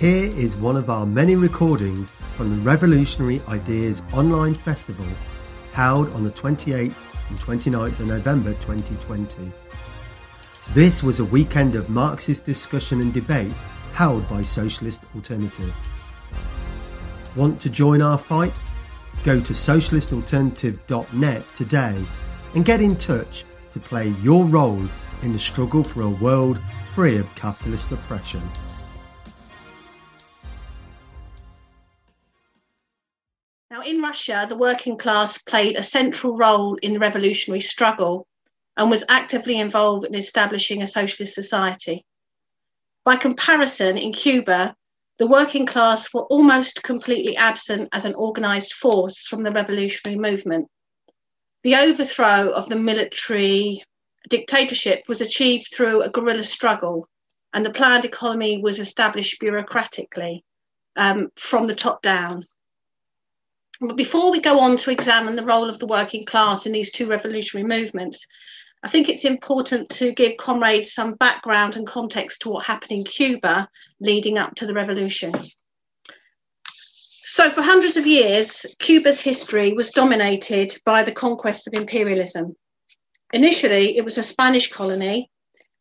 Here is one of our many recordings from the Revolutionary Ideas Online Festival held on the 28th and 29th of November 2020. This was a weekend of Marxist discussion and debate held by Socialist Alternative. Want to join our fight? Go to socialistalternative.net today and get in touch to play your role in the struggle for a world free of capitalist oppression. Russia, the working class played a central role in the revolutionary struggle and was actively involved in establishing a socialist society. By comparison, in Cuba, the working class were almost completely absent as an organized force from the revolutionary movement. The overthrow of the military dictatorship was achieved through a guerrilla struggle, and the planned economy was established bureaucratically um, from the top down. But before we go on to examine the role of the working class in these two revolutionary movements, I think it's important to give comrades some background and context to what happened in Cuba leading up to the revolution. So, for hundreds of years, Cuba's history was dominated by the conquest of imperialism. Initially, it was a Spanish colony,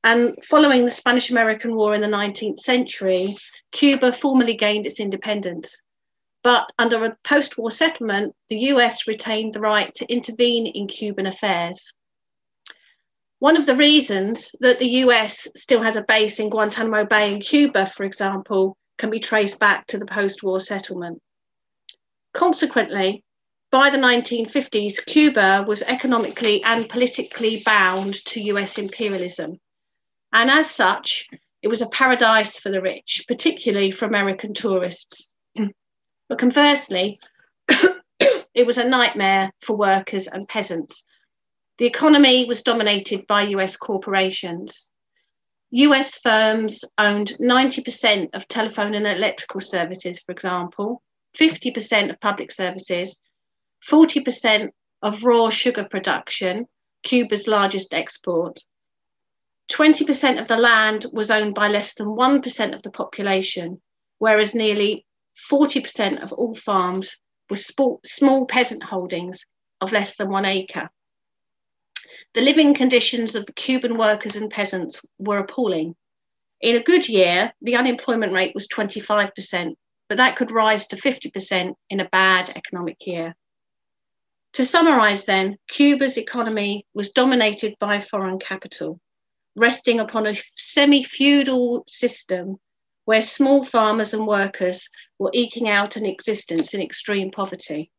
and following the Spanish American War in the 19th century, Cuba formally gained its independence. But under a post war settlement, the US retained the right to intervene in Cuban affairs. One of the reasons that the US still has a base in Guantanamo Bay in Cuba, for example, can be traced back to the post war settlement. Consequently, by the 1950s, Cuba was economically and politically bound to US imperialism. And as such, it was a paradise for the rich, particularly for American tourists. But conversely, it was a nightmare for workers and peasants the economy was dominated by US corporations. US firms owned 90% of telephone and electrical services, for example, 50% of public services, 40% of raw sugar production, Cuba's largest export. 20% of the land was owned by less than 1% of the population, whereas nearly 40% of all farms were small peasant holdings of less than one acre. The living conditions of the Cuban workers and peasants were appalling. In a good year, the unemployment rate was 25%, but that could rise to 50% in a bad economic year. To summarize, then, Cuba's economy was dominated by foreign capital, resting upon a semi feudal system where small farmers and workers were eking out an existence in extreme poverty.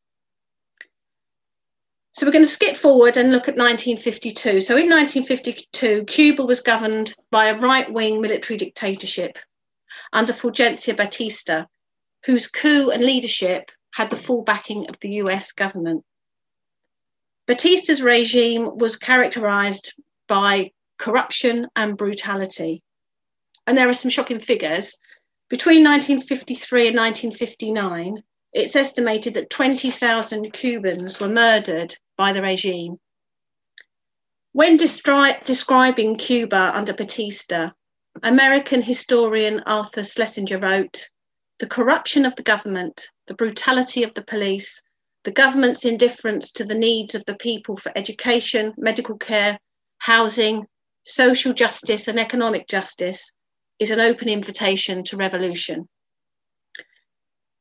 So we're going to skip forward and look at 1952. So in 1952, Cuba was governed by a right wing military dictatorship under Fulgencio Batista, whose coup and leadership had the full backing of the US government. Batista's regime was characterized by corruption and brutality. And there are some shocking figures. Between 1953 and 1959, it's estimated that 20,000 Cubans were murdered by the regime. When destri- describing Cuba under Batista, American historian Arthur Schlesinger wrote The corruption of the government, the brutality of the police, the government's indifference to the needs of the people for education, medical care, housing, social justice, and economic justice is an open invitation to revolution.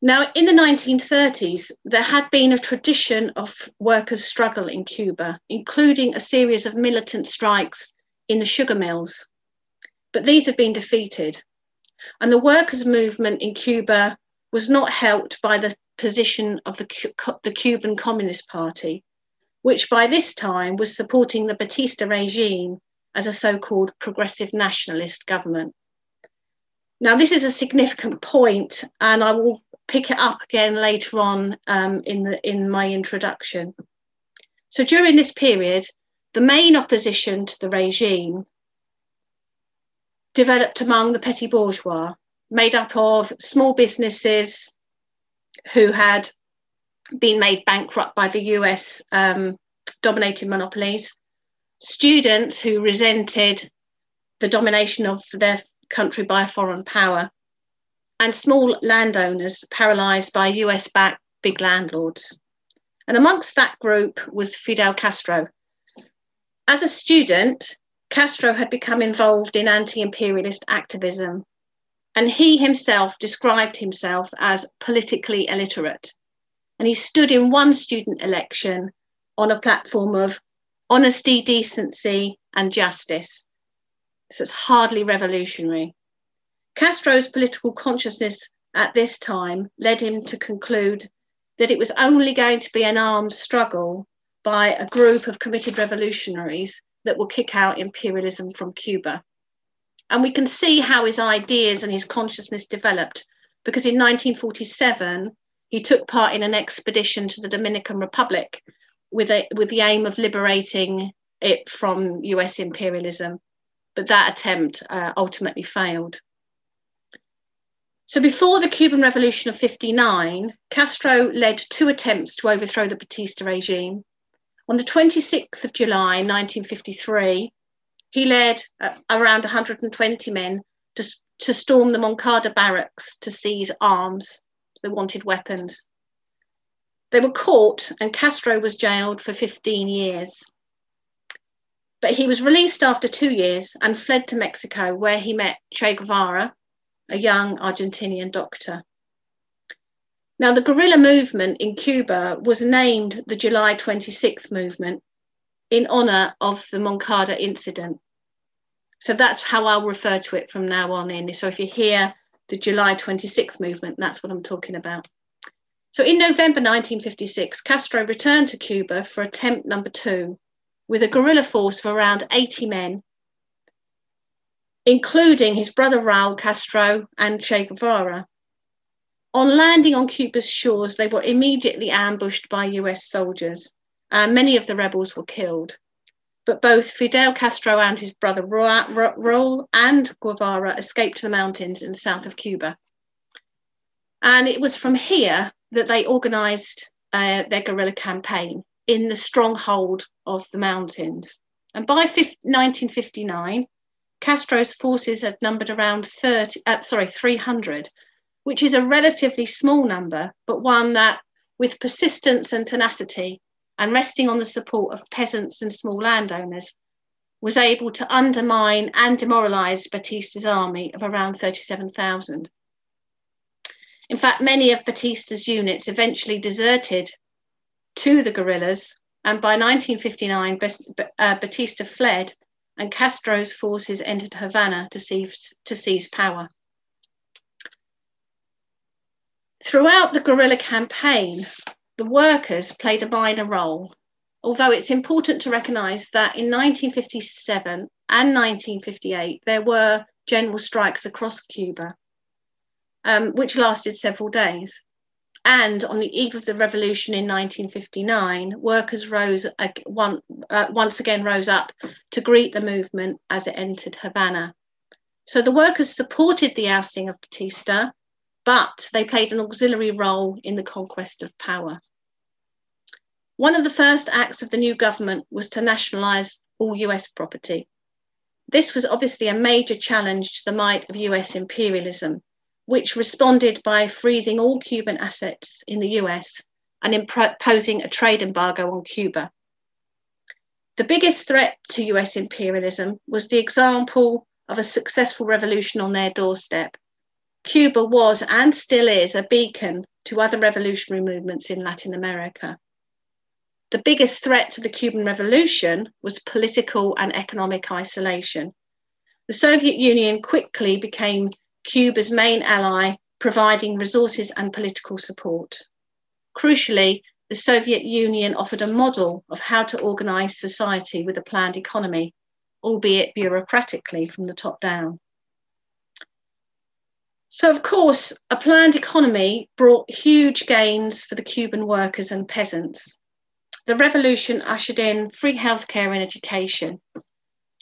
Now, in the 1930s, there had been a tradition of workers' struggle in Cuba, including a series of militant strikes in the sugar mills. But these have been defeated. And the workers' movement in Cuba was not helped by the position of the, the Cuban Communist Party, which by this time was supporting the Batista regime as a so called progressive nationalist government. Now, this is a significant point, and I will pick it up again later on um, in, the, in my introduction. So during this period, the main opposition to the regime developed among the petty bourgeois, made up of small businesses who had been made bankrupt by the US um, dominated monopolies, students who resented the domination of their country by a foreign power, and small landowners paralysed by US backed big landlords. And amongst that group was Fidel Castro. As a student, Castro had become involved in anti imperialist activism, and he himself described himself as politically illiterate. And he stood in one student election on a platform of honesty, decency, and justice. So it's hardly revolutionary. Castro's political consciousness at this time led him to conclude that it was only going to be an armed struggle by a group of committed revolutionaries that will kick out imperialism from Cuba. And we can see how his ideas and his consciousness developed because in 1947, he took part in an expedition to the Dominican Republic with, a, with the aim of liberating it from US imperialism. But that attempt uh, ultimately failed. So before the Cuban Revolution of 59, Castro led two attempts to overthrow the Batista regime. On the 26th of July 1953, he led uh, around 120 men to, to storm the Moncada barracks to seize arms. They wanted weapons. They were caught, and Castro was jailed for 15 years. But he was released after two years and fled to Mexico, where he met Che Guevara, a young Argentinian doctor. Now, the guerrilla movement in Cuba was named the July 26th movement in honor of the Moncada incident. So that's how I'll refer to it from now on in. So if you hear the July 26th movement, that's what I'm talking about. So in November 1956, Castro returned to Cuba for attempt number two with a guerrilla force of around 80 men, including his brother Raul Castro and Che Guevara. On landing on Cuba's shores, they were immediately ambushed by US soldiers, and many of the rebels were killed. But both Fidel Castro and his brother Raul and Guevara escaped to the mountains in the south of Cuba. And it was from here that they organized uh, their guerrilla campaign in the stronghold of the mountains. And by 1959, Castro's forces had numbered around 30, uh, sorry, 300, which is a relatively small number, but one that, with persistence and tenacity, and resting on the support of peasants and small landowners, was able to undermine and demoralize Batista's army of around 37,000. In fact, many of Batista's units eventually deserted to the guerrillas, and by 1959, uh, Batista fled and Castro's forces entered Havana to seize, to seize power. Throughout the guerrilla campaign, the workers played a minor role, although it's important to recognise that in 1957 and 1958 there were general strikes across Cuba, um, which lasted several days. And on the eve of the revolution in 1959, workers rose uh, once again rose up to greet the movement as it entered Havana. So the workers supported the ousting of Batista, but they played an auxiliary role in the conquest of power. One of the first acts of the new government was to nationalise all US property. This was obviously a major challenge to the might of US imperialism, which responded by freezing all Cuban assets in the US and imposing a trade embargo on Cuba. The biggest threat to US imperialism was the example of a successful revolution on their doorstep Cuba was and still is a beacon to other revolutionary movements in Latin America. The biggest threat to the Cuban Revolution was political and economic isolation. The Soviet Union quickly became Cuba's main ally, providing resources and political support. Crucially, the Soviet Union offered a model of how to organise society with a planned economy, albeit bureaucratically from the top down. So, of course, a planned economy brought huge gains for the Cuban workers and peasants. The revolution ushered in free healthcare and education.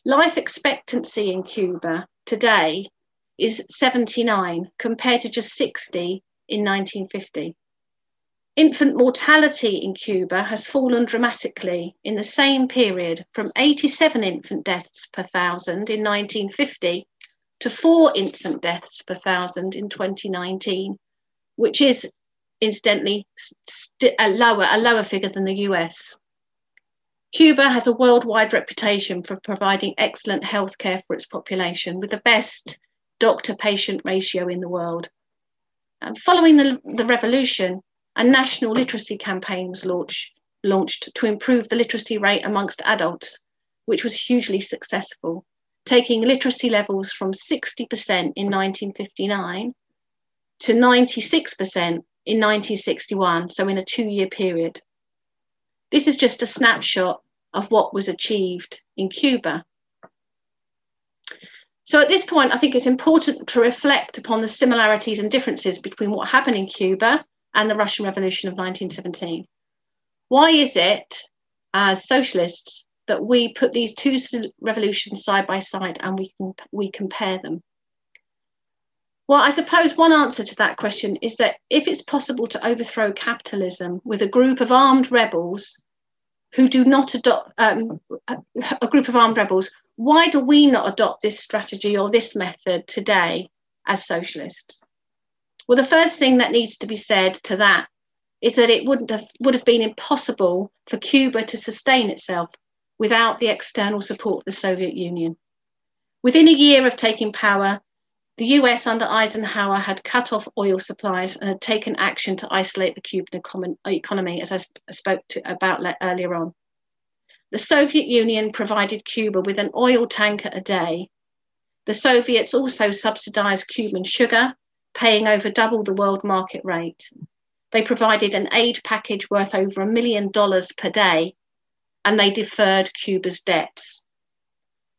Life expectancy in Cuba today is 79 compared to just 60 in 1950. Infant mortality in Cuba has fallen dramatically in the same period from 87 infant deaths per thousand in 1950 to four infant deaths per thousand in 2019, which is incidentally a lower a lower figure than the US. Cuba has a worldwide reputation for providing excellent healthcare for its population, with the best doctor-patient ratio in the world. Following the, the revolution, a national literacy campaign was launched, launched to improve the literacy rate amongst adults, which was hugely successful, taking literacy levels from 60% in 1959 to 96% in 1961, so in a two year period. This is just a snapshot of what was achieved in Cuba. So at this point, I think it's important to reflect upon the similarities and differences between what happened in Cuba and the Russian Revolution of 1917. Why is it, as socialists, that we put these two revolutions side by side and we, can, we compare them? Well, I suppose one answer to that question is that if it's possible to overthrow capitalism with a group of armed rebels who do not adopt um, a group of armed rebels, why do we not adopt this strategy or this method today as socialists? Well, the first thing that needs to be said to that is that it wouldn't have would have been impossible for Cuba to sustain itself without the external support of the Soviet Union. Within a year of taking power, the US under Eisenhower had cut off oil supplies and had taken action to isolate the Cuban economy, as I spoke to, about earlier on. The Soviet Union provided Cuba with an oil tanker a day. The Soviets also subsidized Cuban sugar, paying over double the world market rate. They provided an aid package worth over a million dollars per day, and they deferred Cuba's debts.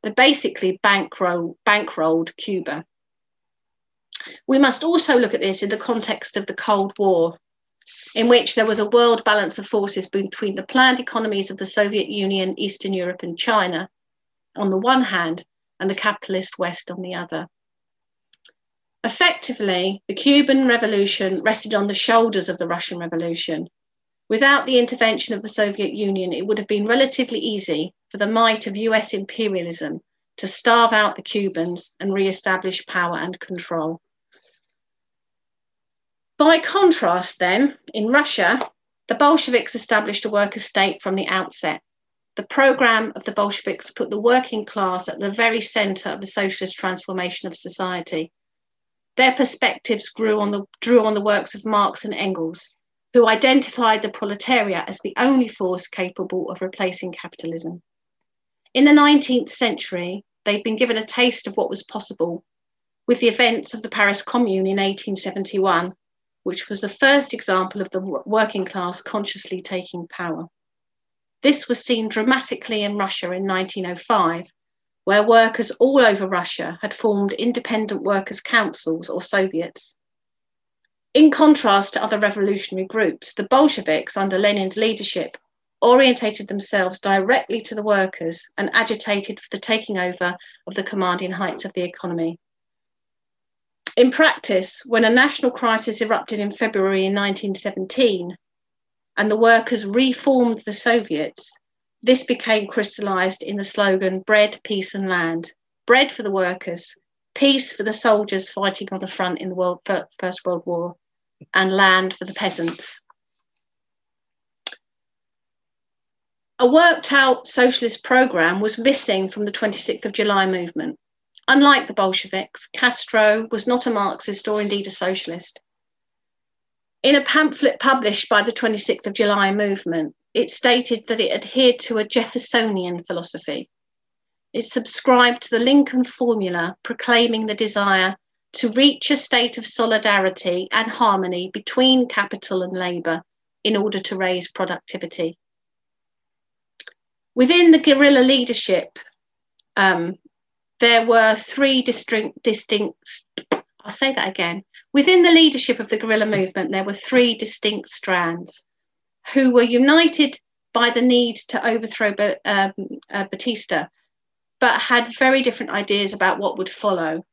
They basically bankroll, bankrolled Cuba. We must also look at this in the context of the Cold War, in which there was a world balance of forces between the planned economies of the Soviet Union, Eastern Europe, and China on the one hand, and the capitalist West on the other. Effectively, the Cuban Revolution rested on the shoulders of the Russian Revolution. Without the intervention of the Soviet Union, it would have been relatively easy for the might of US imperialism to starve out the Cubans and re establish power and control. By contrast, then, in Russia, the Bolsheviks established a workers' state from the outset. The program of the Bolsheviks put the working class at the very center of the socialist transformation of society. Their perspectives grew on the, drew on the works of Marx and Engels, who identified the proletariat as the only force capable of replacing capitalism. In the 19th century, they'd been given a taste of what was possible with the events of the Paris Commune in 1871 which was the first example of the working class consciously taking power. This was seen dramatically in Russia in 1905, where workers all over Russia had formed independent workers' councils or Soviets. In contrast to other revolutionary groups, the Bolsheviks, under Lenin's leadership, orientated themselves directly to the workers and agitated for the taking over of the commanding heights of the economy. In practice, when a national crisis erupted in February in 1917 and the workers reformed the Soviets, this became crystallized in the slogan Bread, Peace and Land. Bread for the workers, peace for the soldiers fighting on the front in the World, First World War, and land for the peasants. A worked out socialist program was missing from the 26th of July movement. Unlike the Bolsheviks, Castro was not a Marxist or indeed a socialist. In a pamphlet published by the 26th of July movement, it stated that it adhered to a Jeffersonian philosophy. It subscribed to the Lincoln formula proclaiming the desire to reach a state of solidarity and harmony between capital and labour in order to raise productivity. Within the guerrilla leadership um, there were three distinct, distinct, I'll say that again. Within the leadership of the guerrilla movement, there were three distinct strands who were united by the need to overthrow um, uh, Batista, but had very different ideas about what would follow.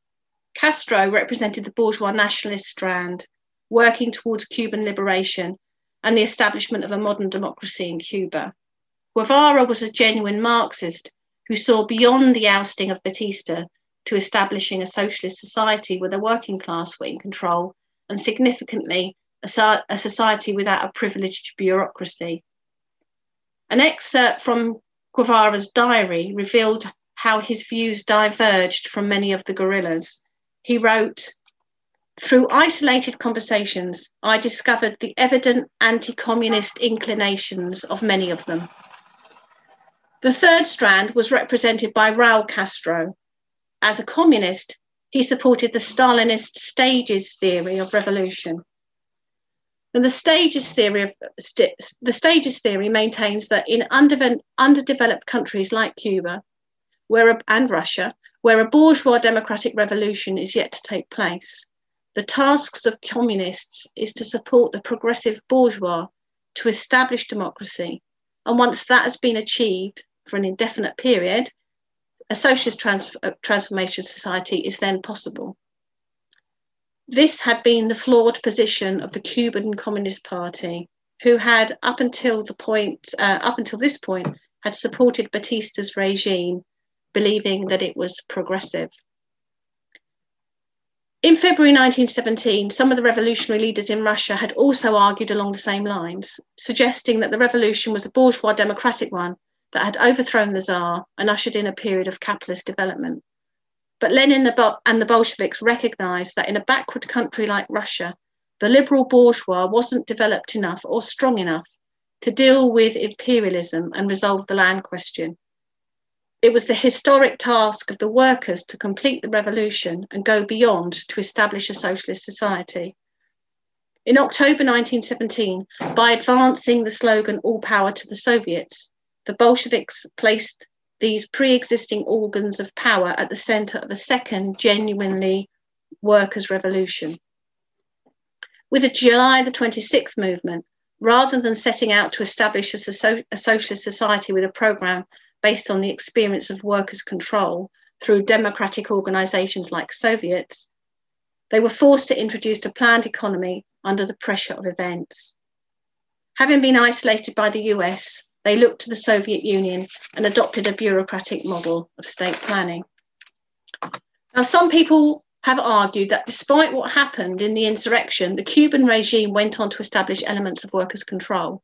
Castro represented the bourgeois nationalist strand, working towards Cuban liberation and the establishment of a modern democracy in Cuba. Guevara was a genuine Marxist who saw beyond the ousting of Batista to establishing a socialist society with a working class in control, and significantly, a, a society without a privileged bureaucracy. An excerpt from Guevara's diary revealed how his views diverged from many of the guerrillas. He wrote, through isolated conversations, I discovered the evident anti communist inclinations of many of them. The third strand was represented by Raul Castro. As a communist, he supported the Stalinist stages theory of revolution. And the stages theory of st- the stages theory maintains that in underdeveloped countries like Cuba, where a, and Russia, where a bourgeois democratic revolution is yet to take place, the tasks of communists is to support the progressive bourgeois to establish democracy. And once that has been achieved for an indefinite period, a socialist trans- uh, transformation society is then possible. This had been the flawed position of the Cuban Communist Party, who had, up until the point, uh, up until this point, had supported Batista's regime, believing that it was progressive. In February 1917, some of the revolutionary leaders in Russia had also argued along the same lines, suggesting that the revolution was a bourgeois democratic one that had overthrown the Tsar and ushered in a period of capitalist development. But Lenin and the Bolsheviks recognized that in a backward country like Russia, the liberal bourgeois wasn't developed enough or strong enough to deal with imperialism and resolve the land question it was the historic task of the workers to complete the revolution and go beyond to establish a socialist society. In October 1917, by advancing the slogan All Power to the Soviets, the Bolsheviks placed these pre existing organs of power at the centre of a second genuinely workers' revolution. With the July the 26th movement, rather than setting out to establish a, so- a socialist society with a programme based on the experience of workers' control through democratic organizations like Soviets, they were forced to introduce a planned economy under the pressure of events. Having been isolated by the US, they looked to the Soviet Union and adopted a bureaucratic model of state planning. Now, some people have argued that despite what happened in the insurrection, the Cuban regime went on to establish elements of workers' control.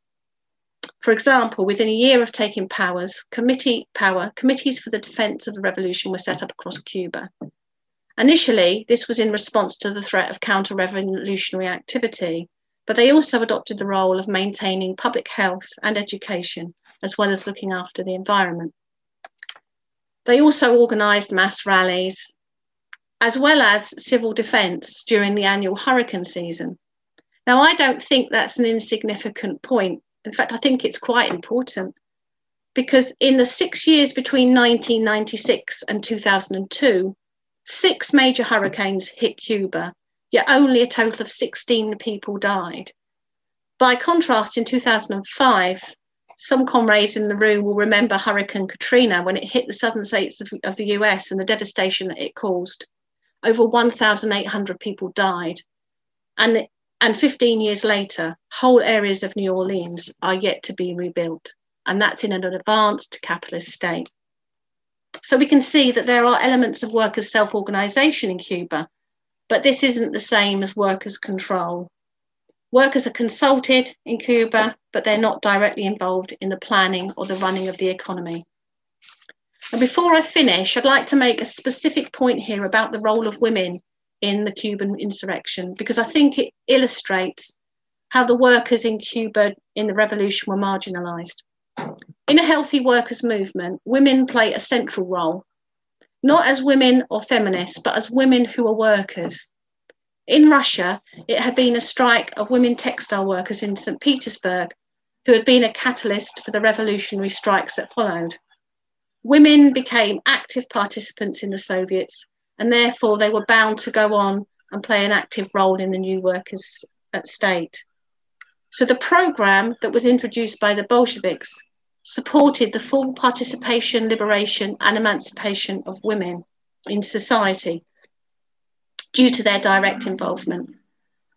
For example, within a year of taking powers, committee power, committees for the defence of the revolution were set up across Cuba. Initially, this was in response to the threat of counter-revolutionary activity, but they also adopted the role of maintaining public health and education, as well as looking after the environment. They also organised mass rallies, as well as civil defence during the annual hurricane season. Now, I don't think that's an insignificant point in fact, I think it's quite important because in the six years between 1996 and 2002, six major hurricanes hit Cuba, yet only a total of 16 people died. By contrast, in 2005, some comrades in the room will remember Hurricane Katrina when it hit the southern states of, of the US and the devastation that it caused. Over 1,800 people died. And and 15 years later, whole areas of New Orleans are yet to be rebuilt, and that's in an advanced capitalist state. So we can see that there are elements of workers' self organization in Cuba, but this isn't the same as workers' control. Workers are consulted in Cuba, but they're not directly involved in the planning or the running of the economy. And before I finish, I'd like to make a specific point here about the role of women in the Cuban insurrection because I think it illustrates how the workers in Cuba in the revolution were marginalized. In a healthy workers' movement, women play a central role, not as women or feminists, but as women who are workers. In Russia, it had been a strike of women textile workers in St. Petersburg who had been a catalyst for the revolutionary strikes that followed. Women became active participants in the Soviets and therefore they were bound to go on and play an active role in the new workers at state. So the program that was introduced by the Bolsheviks supported the full participation, liberation, and emancipation of women in society due to their direct involvement.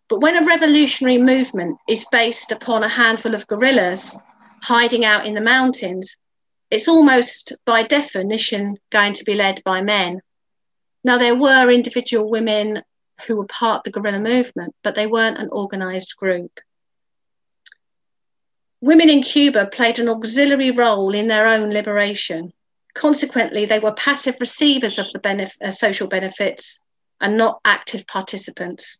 But when a revolutionary movement is based upon a handful of guerrillas hiding out in the mountains, it's almost by definition going to be led by men Now, there were individual women who were part of the guerrilla movement, but they weren't an organised group. Women in Cuba played an auxiliary role in their own liberation. Consequently, they were passive receivers of the benef- uh, social benefits and not active participants.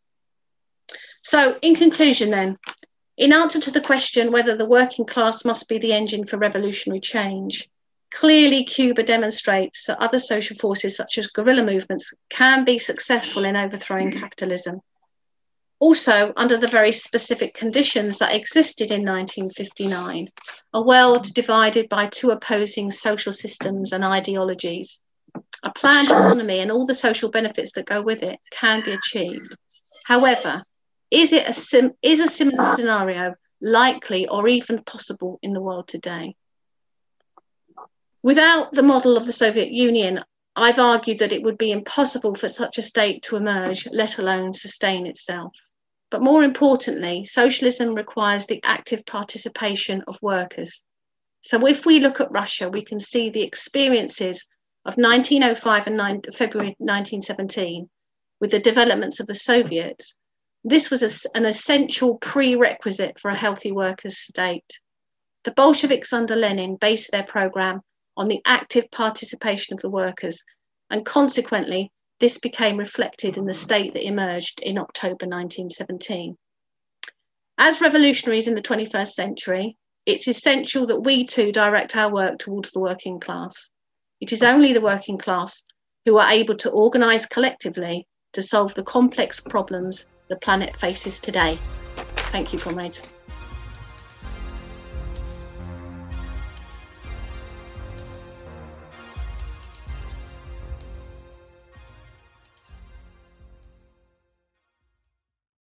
So, in conclusion, then, in answer to the question whether the working class must be the engine for revolutionary change, clearly Cuba demonstrates that other social forces, such as guerrilla movements, can be successful in overthrowing capitalism. Also, under the very specific conditions that existed in 1959, a world divided by two opposing social systems and ideologies, a planned economy and all the social benefits that go with it can be achieved. However, is it a sim- is a similar scenario likely or even possible in the world today? Without the model of the Soviet Union, I've argued that it would be impossible for such a state to emerge, let alone sustain itself. But more importantly, socialism requires the active participation of workers. So if we look at Russia, we can see the experiences of 1905 and 9, February 1917 with the developments of the Soviets this was a, an essential prerequisite for a healthy workers' state. The Bolsheviks under Lenin based their program on the active participation of the workers, and consequently, this became reflected in the state that emerged in October 1917. As revolutionaries in the 21st century, it's essential that we too direct our work towards the working class. It is only the working class who are able to organise collectively to solve the complex problems the planet faces today. Thank you, comrades.